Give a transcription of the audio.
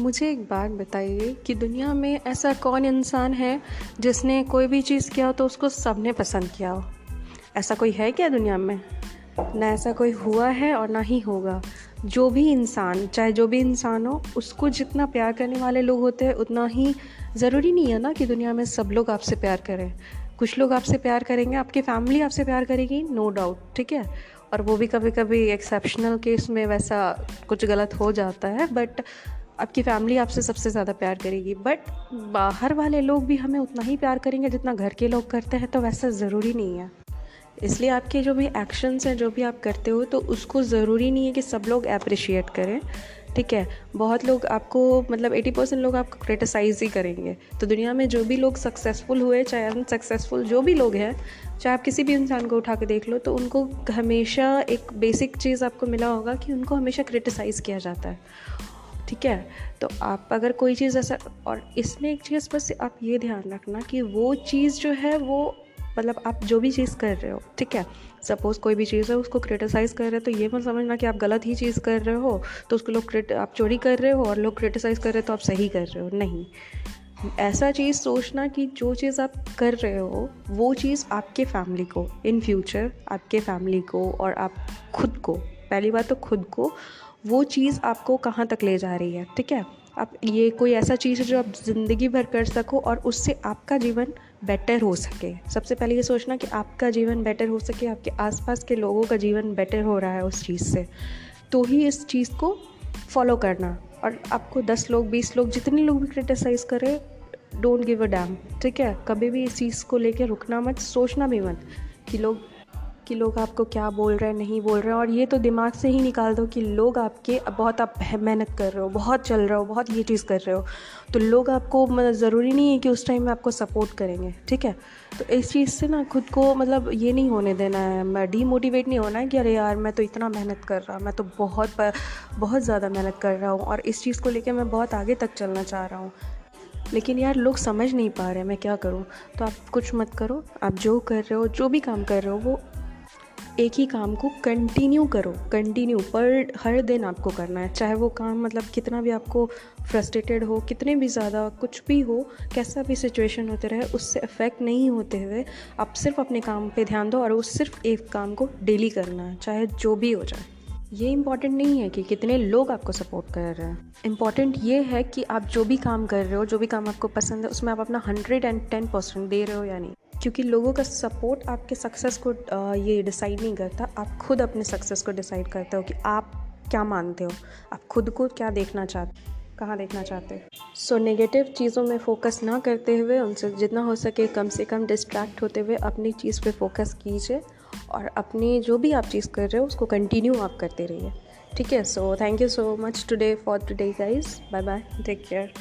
मुझे एक बात बताइए कि दुनिया में ऐसा कौन इंसान है जिसने कोई भी चीज़ किया हो तो उसको सबने पसंद किया हो? ऐसा कोई है क्या दुनिया में? ना ऐसा कोई हुआ है और ना ही होगा। जो भी इंसान, चाहे जो भी इंसान हो, उसको जितना प्यार करने वाले लोग होते हैं, उतना ही ज़रूरी नहीं है ना कि दुनिया में सब लोग आपसे प्यार करें। कुछ लोग आपसे प्यार करेंगे, आपकी फैमिली आपसे प्यार करेगी नो डाउट ठीक है? और वो भी कभी कभी एक्सेप्शनल केस में वैसा कुछ गलत हो जाता है बट आपकी फैमिली आपसे सबसे ज़्यादा प्यार करेगी बट बाहर वाले लोग भी हमें उतना ही प्यार करेंगे जितना घर के लोग करते हैं तो वैसा ज़रूरी नहीं है। इसलिए आपके जो भी एक्शंस हैं, जो भी आप करते हो तो उसको ज़रूरी नहीं है कि सब लोग अप्रिशिएट करें, ठीक है? बहुत लोग आपको मतलब 80 परसेंट लोग आपको क्रिटिसाइज ही करेंगे। तो दुनिया में जो भी लोग सक्सेसफुल हुए, चाहे अनसक्सेसफुल जो भी लोग हैं, चाहे आप किसी भी इंसान को उठा के देख लो तो उनको हमेशा एक बेसिक चीज़ आपको मिला होगा कि उनको हमेशा क्रिटिसाइज़ किया जाता है। ठीक है? तो आप अगर कोई चीज़ ऐसा, और इसमें एक चीज़ बस आप ये ध्यान रखना कि वो चीज़ जो है वो मतलब आप जो भी चीज़ कर रहे हो, ठीक है? सपोज़ कोई भी चीज़ है, उसको क्रिटिसाइज़ कर रहे हो तो ये मत समझना कि आप गलत ही चीज़ कर रहे हो तो उसको लोग आप चोरी कर रहे हो और लोग क्रिटिसाइज़ कर रहे हो तो आप सही कर रहे हो। नहीं। ऐसा चीज़ सोचना कि जो चीज़ आप कर रहे हो, वो चीज़ आपके फैमिली को, इन फ्यूचर आपके फैमिली को और आप खुद को, पहली बात तो खुद को वो चीज़ आपको कहाँ तक ले जा रही है, ठीक है? आप ये कोई ऐसा चीज़ है जो आप ज़िंदगी भर कर सको और उससे आपका जीवन बेटर हो सके। सबसे पहले ये सोचना कि आपका जीवन बेटर हो सके, आपके आसपास के लोगों का जीवन बेटर हो रहा है उस चीज़ से। तो ही इस चीज़ को फॉलो करना। और आपको दस लोग, बीस लोग, जितने लोग भी क्रिटिसाइज़ करें डोंट गिव अ डैम ठीक है? कभी भी इस चीज़ को लेकर रुकना मत, सोचना भी मत कि लोग कि लोग आपको क्या बोल रहे हैं, नहीं बोल रहे हैं। और ये तो दिमाग से ही निकाल दो कि लोग आपके बहुत आप मेहनत कर रहे हो, बहुत चल रहे हो, बहुत ये चीज़ कर रहे हो। तो लोग आपको मतलब ज़रूरी नहीं है कि उस टाइम में आपको सपोर्ट करेंगे, ठीक है? तो इस चीज़ से ना खुद को मतलब ये नहीं होने देना है, मैं डीमोटिवेट नहीं होना है कि अरे यार, मैं तो इतना मेहनत कर रहा हूँ, मैं तो बहुत बहुत ज़्यादा मेहनत कर रहा हूँ और इस चीज़ को लेकर मैं बहुत आगे तक चलना चाह रहा हूँ। लेकिन यार, लोग समझ नहीं पा रहे मैं क्या करूँ? तो आप कुछ मत करो, आप जो कर रहे हो, जो भी काम कर रहे हो, वो एक ही काम को कंटिन्यू करो कंटिन्यू पर हर दिन आपको करना है। चाहे वो काम मतलब कितना भी आपको फ्रस्ट्रेटेड हो, कितने भी ज़्यादा कुछ भी हो, कैसा भी सिचुएशन होते रहे, उससे अफेक्ट नहीं होते हुए आप सिर्फ़ अपने काम पे ध्यान दो और उस सिर्फ़ एक काम को डेली करना है, चाहे जो भी हो जाए। ये इंपॉर्टेंट नहीं है कि कितने लोग आपको सपोर्ट कर रहे हैं। इंपॉर्टेंट ये है कि आप जो भी काम कर रहे हो, जो भी काम आपको पसंद है, उसमें आप अपना हंड्रेड एंड टेन परसेंट दे रहे हो या नहीं। क्योंकि लोगों का सपोर्ट आपके सक्सेस को ये डिसाइड नहीं करता। आप खुद अपने सक्सेस को डिसाइड करते हो कि आप क्या मानते हो। आप खुद को क्या देखना चाहते कहाँ देखना चाहते हो। सो नेगेटिव चीज़ों में फोकस ना करते हुए, उनसे जितना हो सके कम से कम डिस्ट्रैक्ट होते हुए अपनी चीज़ पे फोकस कीजिए और अपनी जो भी आप चीज़ कर रहे हो, उसको कंटिन्यू आप करते रहिए। ठीक है? So thank you so much today for today guys bye bye take care